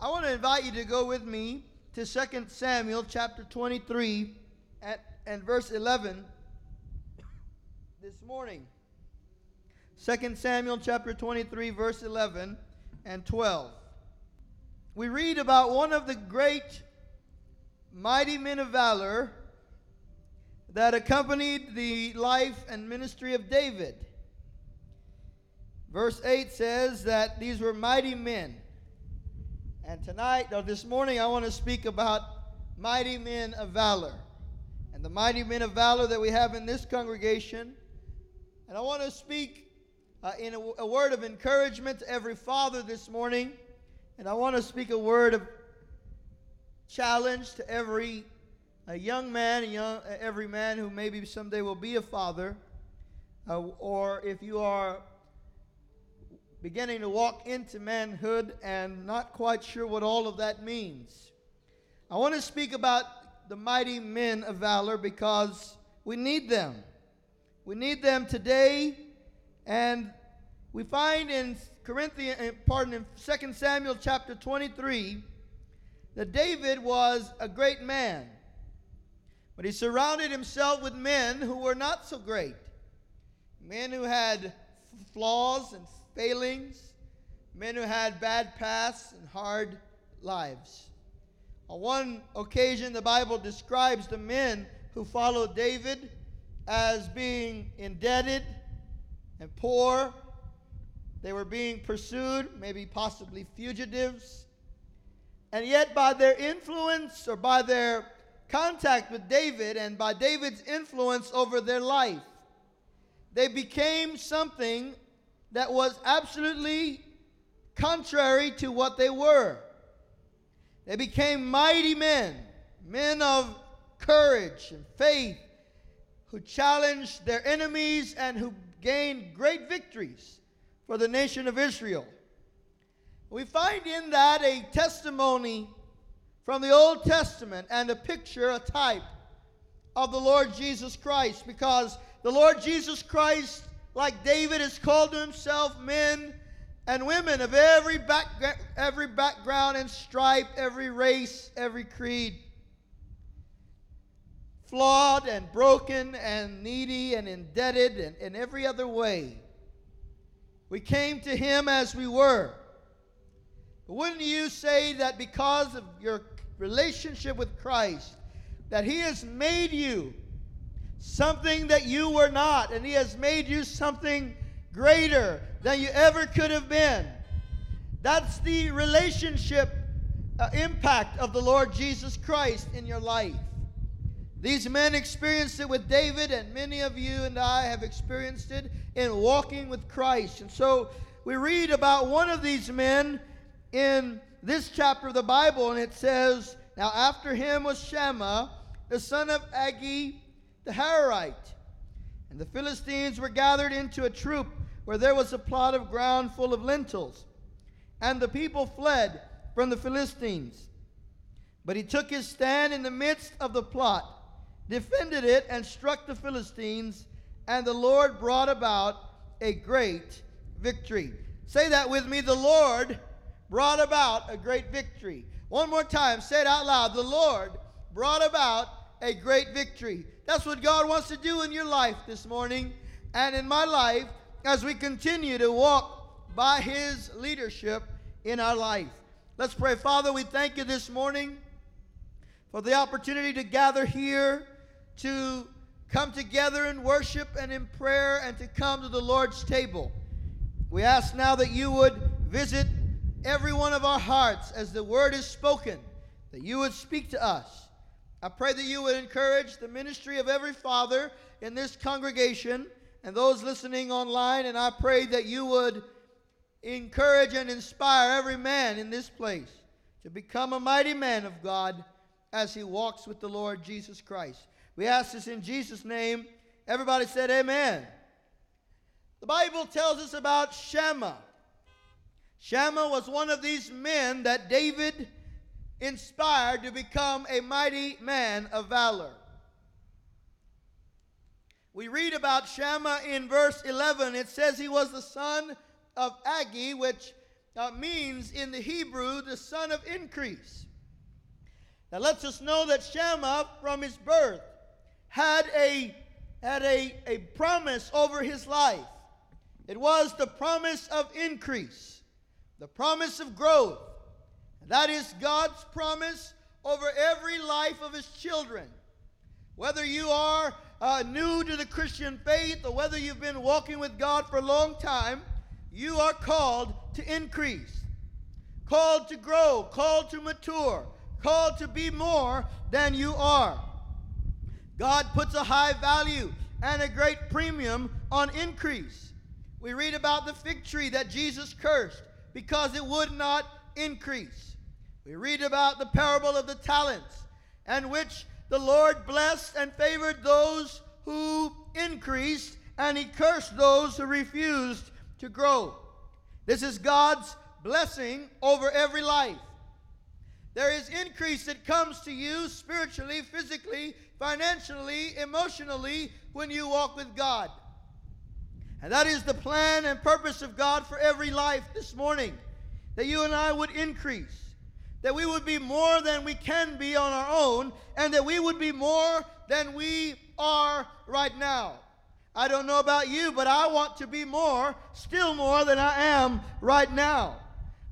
I want to invite you to go with me to 2 Samuel chapter 23 at, and verse 11 this morning. 2 Samuel chapter 23, verse 11 and 12. We read about one of the great mighty men of valor that accompanied the life and ministry of David. Verse 8 says that these were mighty men. And tonight, or this morning, I want to speak about mighty men of valor. And the mighty men of valor that we have in this congregation. And I want to speak uh, in a, a word of encouragement to every father this morning. And I want to speak a word of challenge to every a young man, a young, every man who maybe someday will be a father, uh, or if you are beginning to walk into manhood and not quite sure what all of that means. I want to speak about the mighty men of valor because we need them. We need them today, and we find in Corinthians, eh, pardon, in 2 Samuel chapter 23 that David was a great man, but he surrounded himself with men who were not so great, men who had flaws and failings, men who had bad pasts and hard lives. On one occasion, the Bible describes the men who followed David as being indebted and poor. They were being pursued, maybe possibly fugitives. And yet, by their influence or by their contact with David and by David's influence over their life, they became something that was absolutely contrary to what they were. They became mighty men, men of courage and faith, who challenged their enemies and who gained great victories for the nation of Israel. We find in that a testimony from the Old Testament and a picture, a type of the Lord Jesus Christ, because the Lord Jesus Christ like David has called to himself men and women of every, back, every background and stripe, every race, every creed. Flawed and broken and needy and indebted and in every other way. We came to him as we were. But wouldn't you say that because of your relationship with Christ, that he has made you something that you were not, and He has made you something greater than you ever could have been. That's the relationship uh, impact of the Lord Jesus Christ in your life. These men experienced it with David, and many of you and I have experienced it in walking with Christ. And so we read about one of these men in this chapter of the Bible, and it says, Now after him was Shammah, the son of Agee, the Hararite. And the Philistines were gathered into a troop where there was a plot of ground full of lentils. And the people fled from the Philistines. But he took his stand in the midst of the plot, defended it, and struck the Philistines, and the Lord brought about a great victory. Say that with me. The Lord brought about a great victory. One more time, say it out loud. The Lord brought about a great victory. That's what God wants to do in your life this morning and in my life as we continue to walk by His leadership in our life. Let's pray. Father, we thank you this morning for the opportunity to gather here, to come together in worship and in prayer, and to come to the Lord's table. We ask now that you would visit every one of our hearts as the word is spoken, that you would speak to us I pray that you would encourage the ministry of every father in this congregation and those listening online, and I pray that you would encourage and inspire every man in this place to become a mighty man of God as he walks with the Lord Jesus Christ. We ask this in Jesus' name. Everybody said, Amen. The Bible tells us about Shammah. Shammah was one of these men that David inspired to become a mighty man of valor. We read about Shammah in verse 11. It says he was the son of Agee, which uh, means in the Hebrew the son of increase. That lets us know that Shammah, from his birth, had a, had a, a promise over his life. It was the promise of increase, the promise of growth. That is God's promise over every life of his children. Whether you are uh, new to the Christian faith or whether you've been walking with God for a long time, you are called to increase, called to grow, called to mature, called to be more than you are. God puts a high value and a great premium on increase. We read about the fig tree that Jesus cursed because it would not increase. We read about the parable of the talents, and which the Lord blessed and favored those who increased, and he cursed those who refused to grow. This is God's blessing over every life. There is increase that comes to you spiritually, physically, financially, emotionally when you walk with God. And that is the plan and purpose of God for every life this morning that you and I would increase that we would be more than we can be on our own, and that we would be more than we are right now. I don't know about you, but I want to be more, still more than I am right now.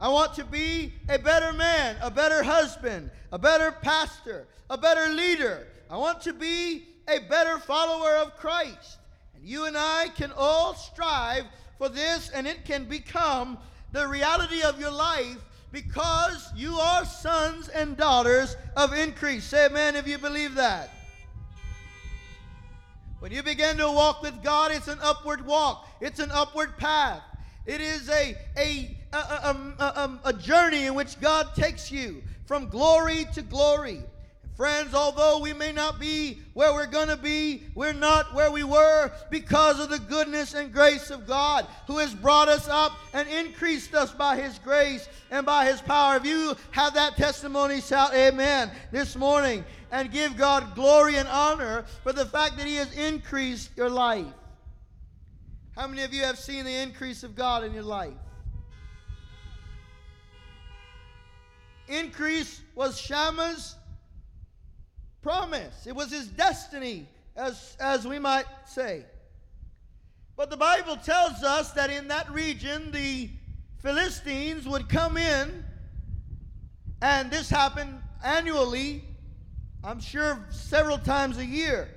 I want to be a better man, a better husband, a better pastor, a better leader. I want to be a better follower of Christ. And you and I can all strive for this, and it can become the reality of your life because you are sons and daughters of increase. Say amen if you believe that. When you begin to walk with God, it's an upward walk, it's an upward path. It is a, a, a, a, a, journey in which God takes you from glory to glory. Friends, although we may not be where we're going to be, we're not where we were because of the goodness and grace of God who has brought us up and increased us by His grace and by His power. If you have that testimony, shout amen this morning and give God glory and honor for the fact that He has increased your life. How many of you have seen the increase of God in your life? Increase was Shammah's promise. It was his destiny, as, as we might say. But the Bible tells us that in that region, the Philistines would come in, and this happened annually, I'm sure several times a year.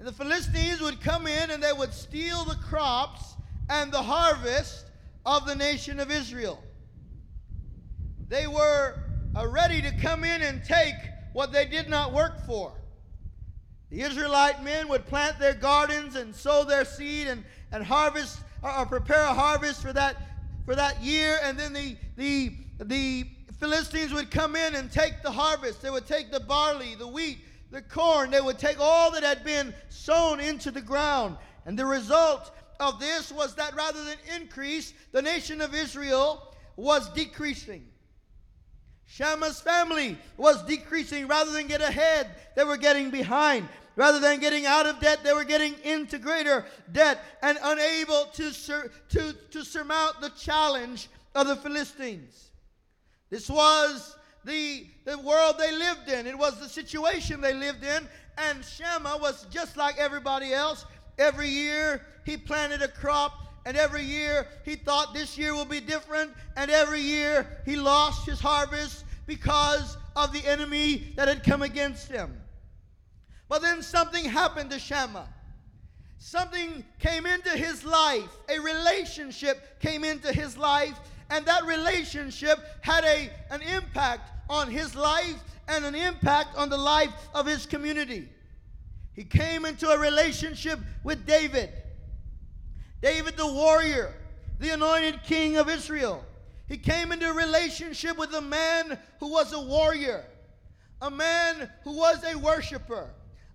And the Philistines would come in and they would steal the crops and the harvest of the nation of Israel. They were uh, ready to come in and take what they did not work for. The Israelite men would plant their gardens and sow their seed and, and harvest or prepare a harvest for that for that year, and then the the the Philistines would come in and take the harvest. They would take the barley, the wheat, the corn. They would take all that had been sown into the ground. And the result of this was that rather than increase, the nation of Israel was decreasing. Shammah's family was decreasing rather than get ahead, they were getting behind. Rather than getting out of debt, they were getting into greater debt and unable to, sur- to, to surmount the challenge of the Philistines. This was the, the world they lived in, it was the situation they lived in, and Shammah was just like everybody else. Every year he planted a crop and every year he thought this year will be different, and every year he lost his harvest because of the enemy that had come against him. But then something happened to Shammah. Something came into his life, a relationship came into his life, and that relationship had a, an impact on his life and an impact on the life of his community. He came into a relationship with David. David the warrior, the anointed king of Israel. He came into relationship with a man who was a warrior, a man who was a worshiper,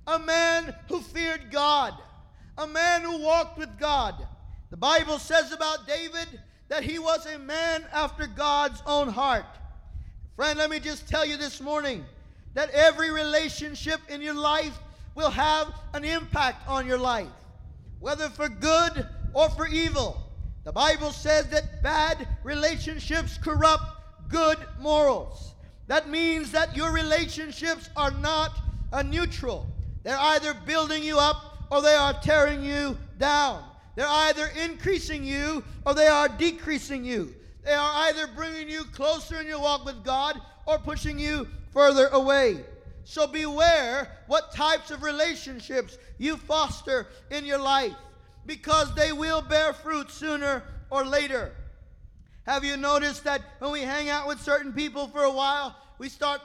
a man who feared God, a man who walked with God. The Bible says about David that he was a man after God's own heart. Friend, let me just tell you this morning that every relationship in your life will have an impact on your life, whether for good or for evil. The Bible says that bad relationships corrupt good morals. That means that your relationships are not a neutral. They're either building you up or they are tearing you down. They're either increasing you or they are decreasing you. They are either bringing you closer in your walk with God or pushing you further away. So beware what types of relationships you foster in your life because they will bear fruit sooner or later. Have you noticed that when we hang out with certain people for a while, we start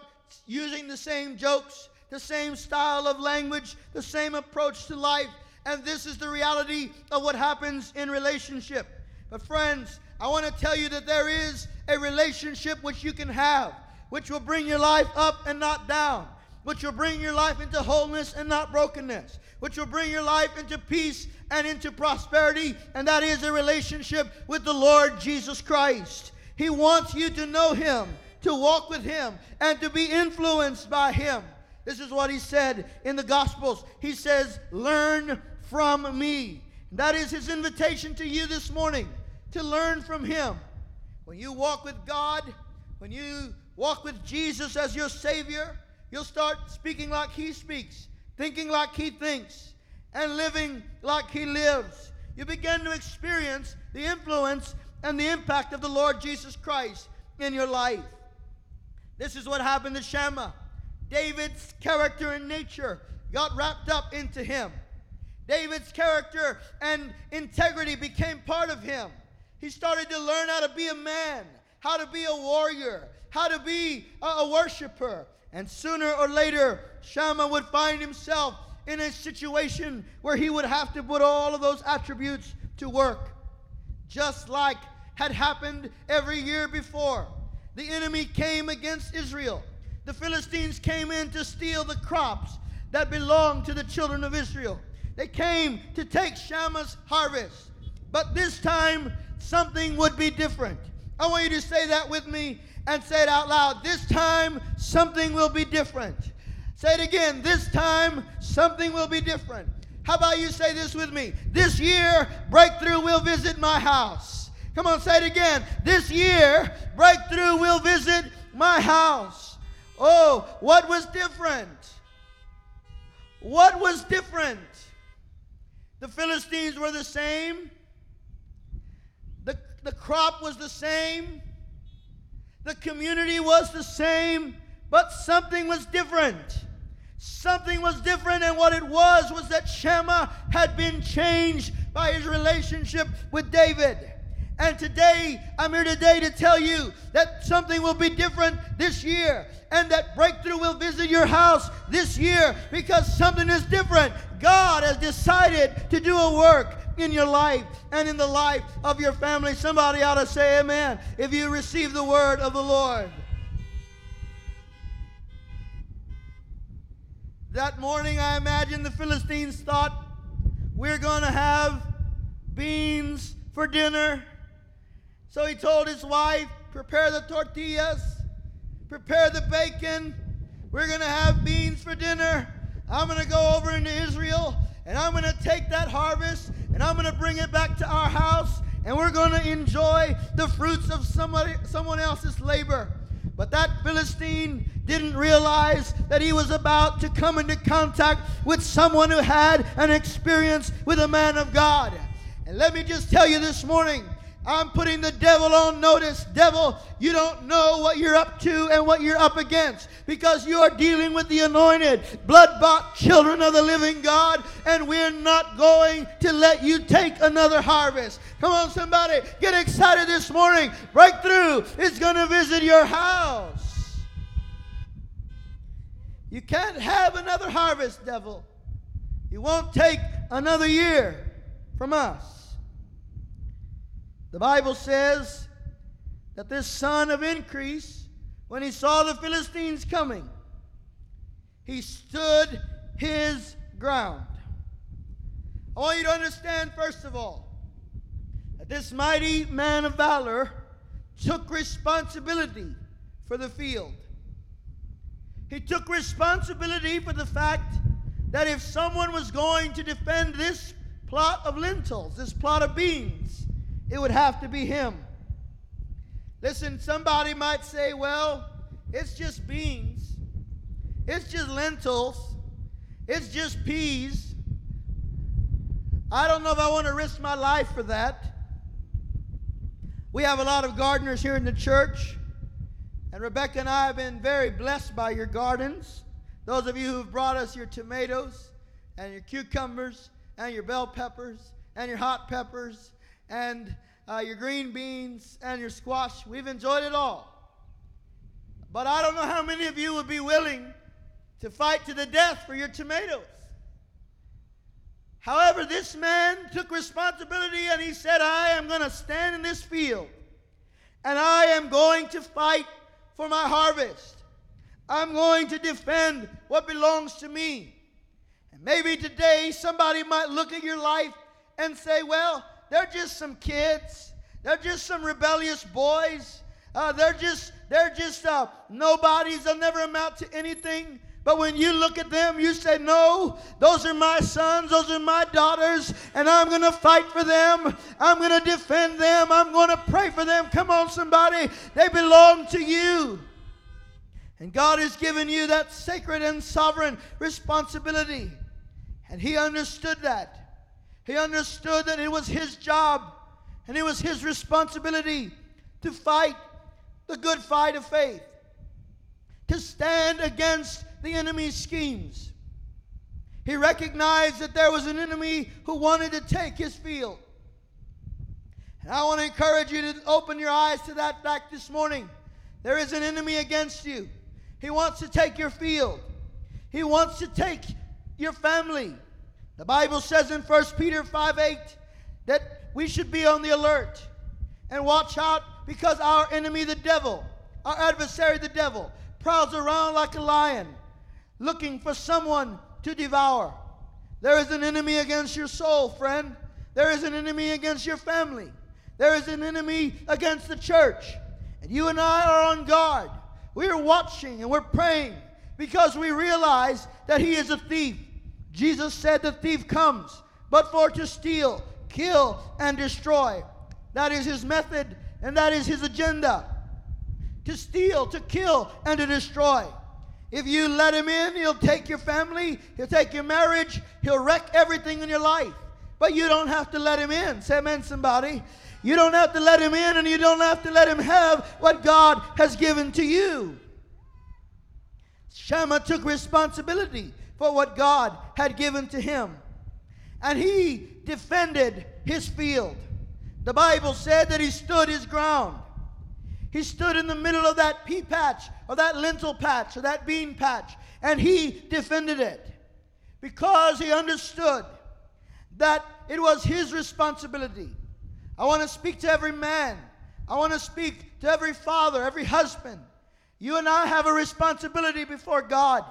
using the same jokes, the same style of language, the same approach to life? And this is the reality of what happens in relationship. But, friends, I want to tell you that there is a relationship which you can have, which will bring your life up and not down, which will bring your life into wholeness and not brokenness, which will bring your life into peace and into prosperity, and that is a relationship with the Lord Jesus Christ. He wants you to know Him, to walk with Him, and to be influenced by Him. This is what He said in the Gospels. He says, Learn from me. That is His invitation to you this morning, to learn from Him. When you walk with God, when you walk with Jesus as your Savior, you'll start speaking like He speaks, thinking like He thinks and living like he lives. You begin to experience the influence and the impact of the Lord Jesus Christ in your life. This is what happened to Shammah. David's character and nature got wrapped up into him. David's character and integrity became part of him. He started to learn how to be a man, how to be a warrior, how to be a, a worshiper. And sooner or later, Shammah would find himself in a situation where he would have to put all of those attributes to work, just like had happened every year before. The enemy came against Israel. The Philistines came in to steal the crops that belonged to the children of Israel. They came to take Shammah's harvest. But this time, something would be different. I want you to say that with me and say it out loud. This time, something will be different. Say it again. This time, something will be different. How about you say this with me? This year, breakthrough will visit my house. Come on, say it again. This year, breakthrough will visit my house. Oh, what was different? What was different? The Philistines were the same. The, the crop was the same. The community was the same, but something was different. Something was different, and what it was was that Shammah had been changed by his relationship with David. And today, I'm here today to tell you that something will be different this year and that breakthrough will visit your house this year because something is different. God has decided to do a work in your life and in the life of your family. Somebody ought to say amen if you receive the word of the Lord. That morning, I imagine the Philistines thought, We're going to have beans for dinner. So he told his wife, Prepare the tortillas, prepare the bacon. We're going to have beans for dinner. I'm going to go over into Israel and I'm going to take that harvest and I'm going to bring it back to our house and we're going to enjoy the fruits of somebody, someone else's labor. But that Philistine didn't realize that he was about to come into contact with someone who had an experience with a man of God. And let me just tell you this morning I'm putting the devil on notice. Devil, you don't know what you're up to and what you're up against because you are dealing with the anointed, blood bought children of the living God, and we're not going to let you take another harvest. Come on, somebody, get excited this morning. Breakthrough is going to visit your house. You can't have another harvest, devil. You won't take another year from us. The Bible says that this son of increase, when he saw the Philistines coming, he stood his ground. I want you to understand, first of all, that this mighty man of valor took responsibility for the field. He took responsibility for the fact that if someone was going to defend this plot of lentils, this plot of beans, it would have to be him. Listen, somebody might say, well, it's just beans, it's just lentils, it's just peas. I don't know if I want to risk my life for that. We have a lot of gardeners here in the church, and Rebecca and I have been very blessed by your gardens. Those of you who've brought us your tomatoes and your cucumbers and your bell peppers and your hot peppers and uh, your green beans and your squash, we've enjoyed it all. But I don't know how many of you would be willing to fight to the death for your tomatoes. However, this man took responsibility and he said, I am going to stand in this field and I am going to fight for my harvest. I'm going to defend what belongs to me. And maybe today somebody might look at your life and say, well, they're just some kids. They're just some rebellious boys. Uh, they're just they're just uh, nobodies. They'll never amount to anything. But when you look at them, you say, No, those are my sons, those are my daughters, and I'm going to fight for them. I'm going to defend them. I'm going to pray for them. Come on, somebody. They belong to you. And God has given you that sacred and sovereign responsibility. And He understood that. He understood that it was His job and it was His responsibility to fight the good fight of faith, to stand against the enemy's schemes. He recognized that there was an enemy who wanted to take his field. And I want to encourage you to open your eyes to that fact this morning. There is an enemy against you. He wants to take your field. He wants to take your family. The Bible says in 1 Peter 5 8 that we should be on the alert and watch out because our enemy, the devil, our adversary, the devil, prowls around like a lion looking for someone to devour. There is an enemy against your soul, friend. There is an enemy against your family. There is an enemy against the church. And you and I are on guard. We are watching and we're praying because we realize that he is a thief. Jesus said the thief comes but for to steal, kill, and destroy. That is his method and that is his agenda to steal, to kill, and to destroy. If you let him in, he'll take your family, he'll take your marriage, he'll wreck everything in your life. But you don't have to let him in. Say amen, somebody. You don't have to let him in, and you don't have to let him have what God has given to you. Shammah took responsibility for what God had given to him, and he defended his field. The Bible said that he stood his ground. He stood in the middle of that pea patch or that lentil patch or that bean patch, and he defended it because he understood that it was his responsibility. I want to speak to every man. I want to speak to every father, every husband. You and I have a responsibility before God.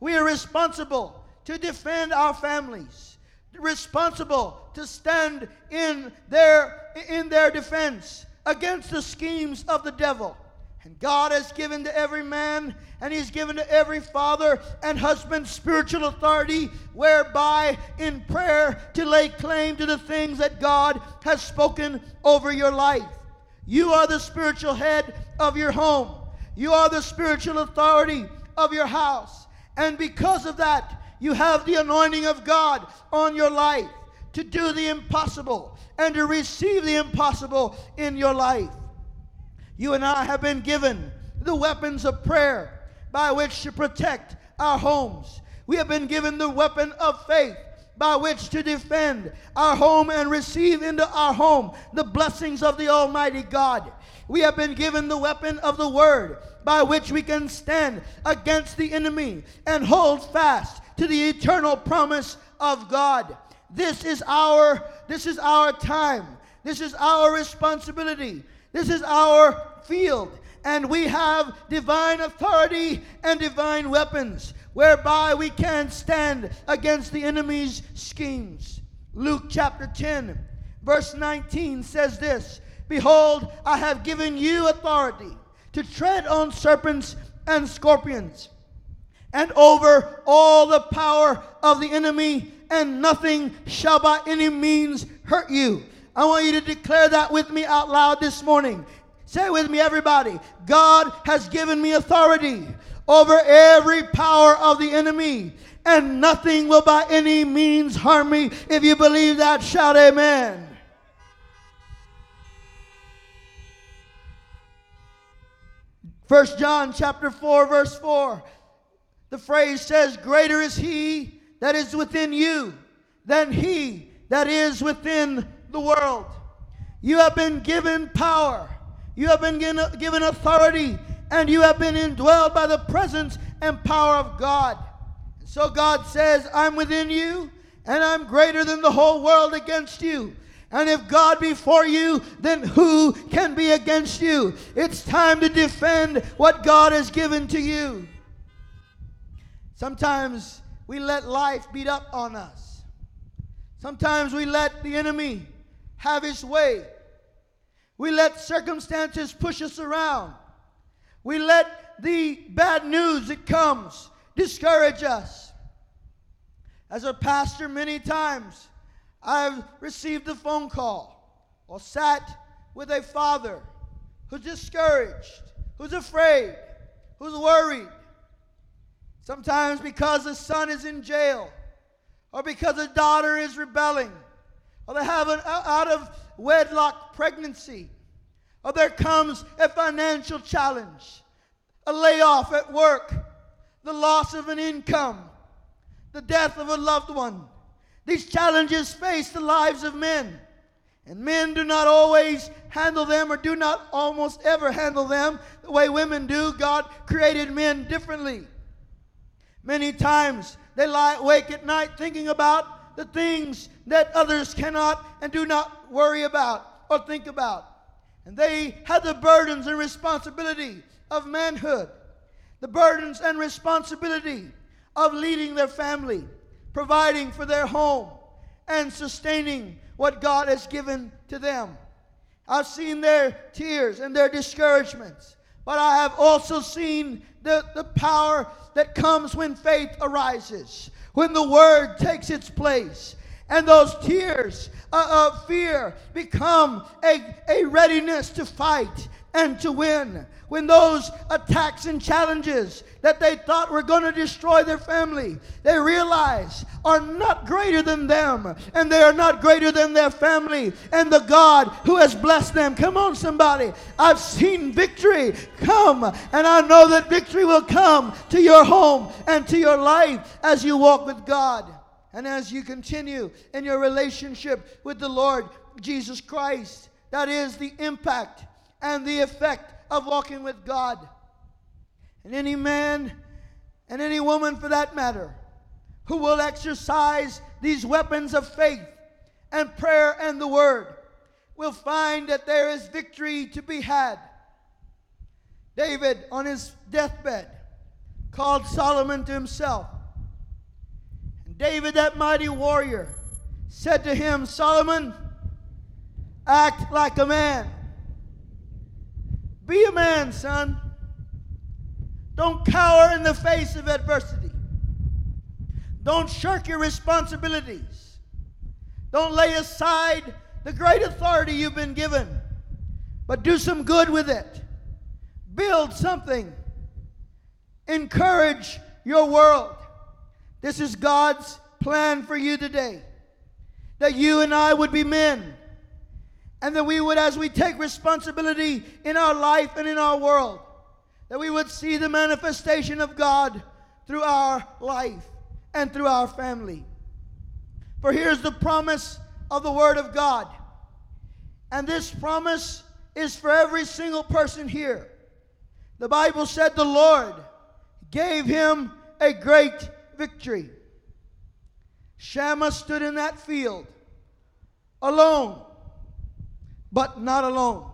We are responsible to defend our families responsible to stand in their, in their defense against the schemes of the devil. And God has given to every man and He's given to every father and husband spiritual authority, whereby in prayer to lay claim to the things that God has spoken over your life. You are the spiritual head of your home, you are the spiritual authority of your house. And because of that, you have the anointing of God on your life to do the impossible and to receive the impossible in your life. You and I have been given the weapons of prayer by which to protect our homes. We have been given the weapon of faith by which to defend our home and receive into our home the blessings of the Almighty God. We have been given the weapon of the Word by which we can stand against the enemy and hold fast to the eternal promise of God. This is our this is our time. This is our responsibility. This is our field and we have divine authority and divine weapons whereby we can stand against the enemy's schemes. Luke chapter 10 verse 19 says this, behold I have given you authority to tread on serpents and scorpions and over all the power of the enemy, and nothing shall by any means hurt you. I want you to declare that with me out loud this morning. Say it with me, everybody. God has given me authority over every power of the enemy, and nothing will by any means harm me. If you believe that, shout amen. First John chapter 4 verse 4. The phrase says, "Greater is he that is within you than he that is within the world." You have been given power. You have been given authority and you have been indwelled by the presence and power of God. So God says, I'm within you and I'm greater than the whole world against you. And if God be for you, then who can be against you? It's time to defend what God has given to you. Sometimes we let life beat up on us. Sometimes we let the enemy have his way. We let circumstances push us around. We let the bad news that comes discourage us. As a pastor, many times I've received a phone call or sat with a father who's discouraged, who's afraid, who's worried. Sometimes because the son is in jail, or because a daughter is rebelling, or they have an out of wedlock pregnancy, or there comes a financial challenge, a layoff at work, the loss of an income, the death of a loved one these challenges face the lives of men. And men do not always handle them or do not almost ever handle them the way women do. God created men differently. Many times they lie awake at night thinking about the things that others cannot and do not worry about or think about. And they have the burdens and responsibility of manhood, the burdens and responsibility of leading their family, providing for their home, and sustaining what God has given to them. I've seen their tears and their discouragements, but I have also seen the, the power that comes when faith arises, when the word takes its place. And those tears of fear become a, a readiness to fight and to win. When those attacks and challenges that they thought were going to destroy their family, they realize are not greater than them, and they are not greater than their family and the God who has blessed them. Come on, somebody. I've seen victory come, and I know that victory will come to your home and to your life as you walk with God and as you continue in your relationship with the Lord Jesus Christ. That is the impact and the effect of walking with God. And any man and any woman for that matter who will exercise these weapons of faith and prayer and the word will find that there is victory to be had. David, on his deathbed, called Solomon to himself. And David, that mighty warrior, said to him, Solomon, act like a man be a man, son. Don't cower in the face of adversity. Don't shirk your responsibilities. Don't lay aside the great authority you've been given, but do some good with it. Build something. Encourage your world. This is God's plan for you today. That you and I would be men and that we would, as we take responsibility in our life and in our world, that we would see the manifestation of God through our life and through our family. For here's the promise of the Word of God. And this promise is for every single person here. The Bible said the Lord gave him a great victory. Shammah stood in that field alone but not alone.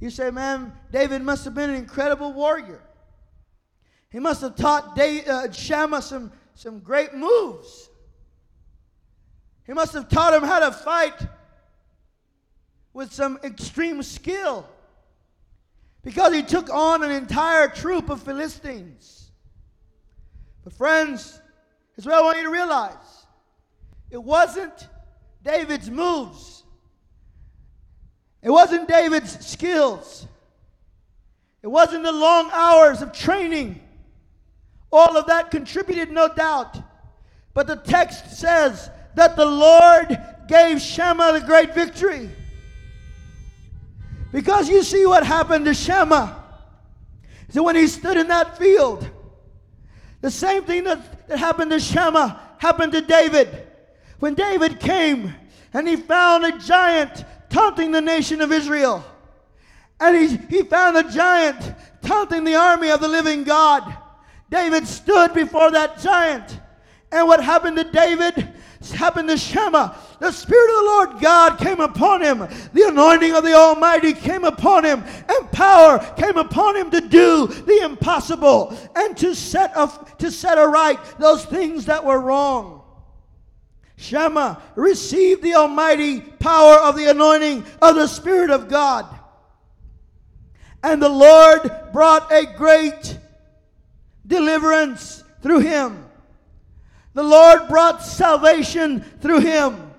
You say, man, David must have been an incredible warrior. He must have taught David, uh, Shammah some, some great moves. He must have taught him how to fight with some extreme skill because he took on an entire troop of Philistines. But, friends, here's what I want you to realize it wasn't David's moves. It wasn't David's skills. It wasn't the long hours of training. All of that contributed, no doubt. But the text says that the Lord gave Shammah the great victory. Because you see what happened to Shammah. So when he stood in that field, the same thing that, that happened to Shammah happened to David. When David came and he found a giant taunting the nation of Israel, and he, he found a giant taunting the army of the living God. David stood before that giant. And what happened to David happened to Shammah. The Spirit of the Lord God came upon him. The anointing of the Almighty came upon him. And power came upon him to do the impossible and to set, a, to set aright those things that were wrong. Shammah received the almighty power of the anointing of the Spirit of God. And the Lord brought a great deliverance through him. The Lord brought salvation through him.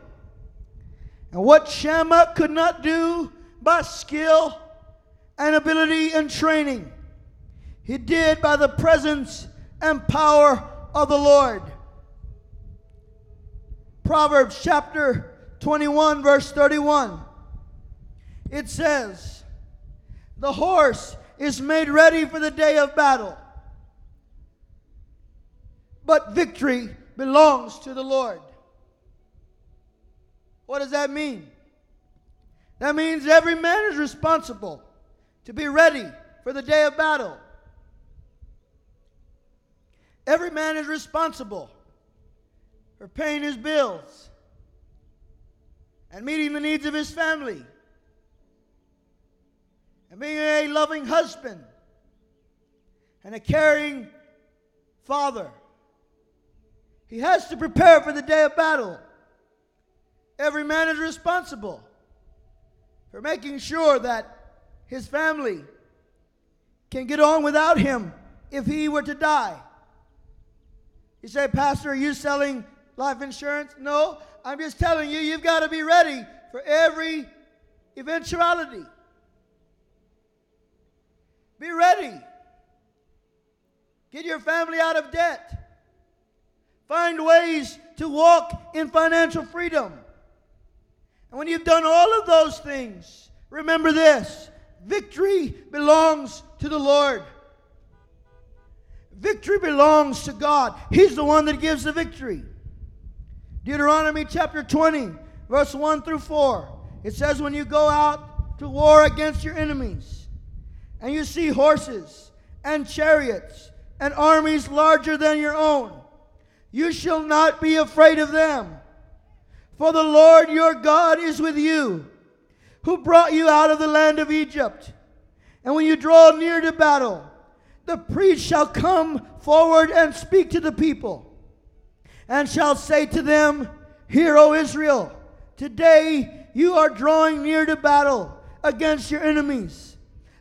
And what Shammah could not do by skill and ability and training, he did by the presence and power of the Lord. Proverbs chapter 21, verse 31. It says, The horse is made ready for the day of battle, but victory belongs to the Lord. What does that mean? That means every man is responsible to be ready for the day of battle. Every man is responsible for paying his bills and meeting the needs of his family and being a loving husband and a caring father. He has to prepare for the day of battle. Every man is responsible for making sure that his family can get on without him if he were to die. You say, Pastor, are you selling life insurance? No, I'm just telling you, you've got to be ready for every eventuality. Be ready. Get your family out of debt. Find ways to walk in financial freedom. And when you've done all of those things, remember this victory belongs to the Lord. Victory belongs to God. He's the one that gives the victory. Deuteronomy chapter 20, verse 1 through 4. It says, When you go out to war against your enemies, and you see horses and chariots and armies larger than your own, you shall not be afraid of them. For the Lord your God is with you, who brought you out of the land of Egypt. And when you draw near to battle, the priest shall come forward and speak to the people and shall say to them, Hear, O Israel, today you are drawing near to battle against your enemies.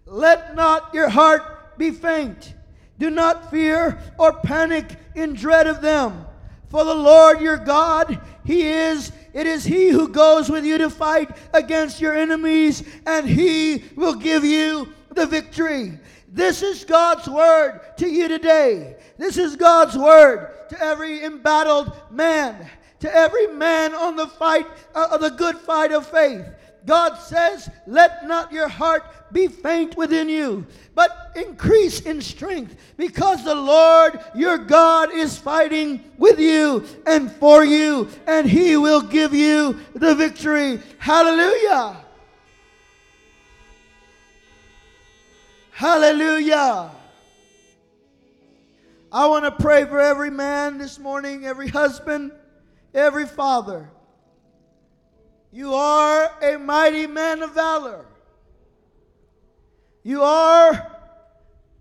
Let not your heart be faint. Do not fear or panic in dread of them. For the Lord your God, He is, it is He who goes with you to fight against your enemies, and He will give you the victory. This is God's word to you today. This is God's word to every embattled man, to every man on the fight, uh, the good fight of faith. God says, Let not your heart be faint within you, but increase in strength, because the Lord your God is fighting with you and for you, and he will give you the victory. Hallelujah! Hallelujah! I want to pray for every man this morning, every husband, every father. You are a mighty man of valor. You are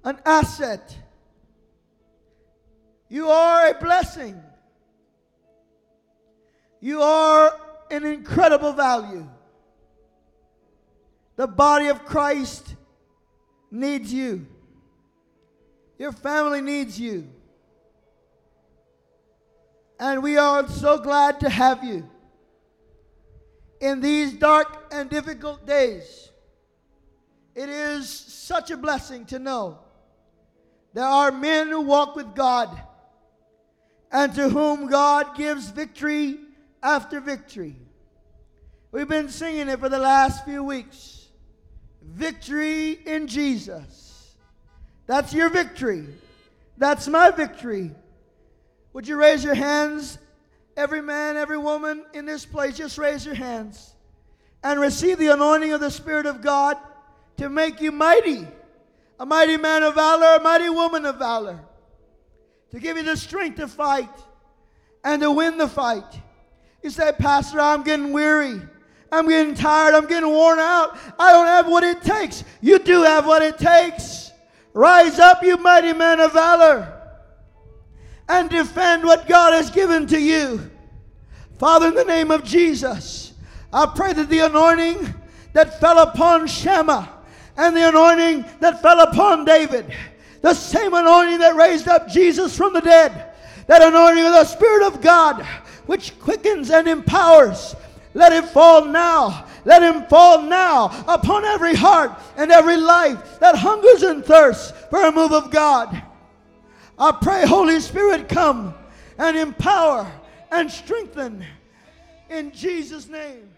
an asset. You are a blessing. You are an incredible value. The body of Christ needs you. Your family needs you. And we are so glad to have you. in these dark and difficult days. It is such a blessing to know there are men who walk with God and to whom God gives victory after victory. We've been singing it for the last few weeks. Victory in Jesus. That's your victory. That's my victory. Would you raise your hands? Every man, every woman in this place, just raise your hands and receive the anointing of the Spirit of God to make you mighty. A mighty man of valor, a mighty woman of valor. To give you the strength to fight and to win the fight. You say, Pastor, I'm getting weary. I'm getting tired. I'm getting worn out. I don't have what it takes. You do have what it takes. Rise up, you mighty man of valor, and defend what God has given to you. Father, in the name of Jesus, I pray that the anointing that fell upon Shammah and the anointing that fell upon David, the same anointing that raised up Jesus from the dead, that anointing of the Spirit of God, which quickens and empowers, let it fall now. Let him fall now upon every heart and every life that hungers and thirsts for a move of God. I pray, Holy Spirit, come and empower and strengthen in Jesus' name.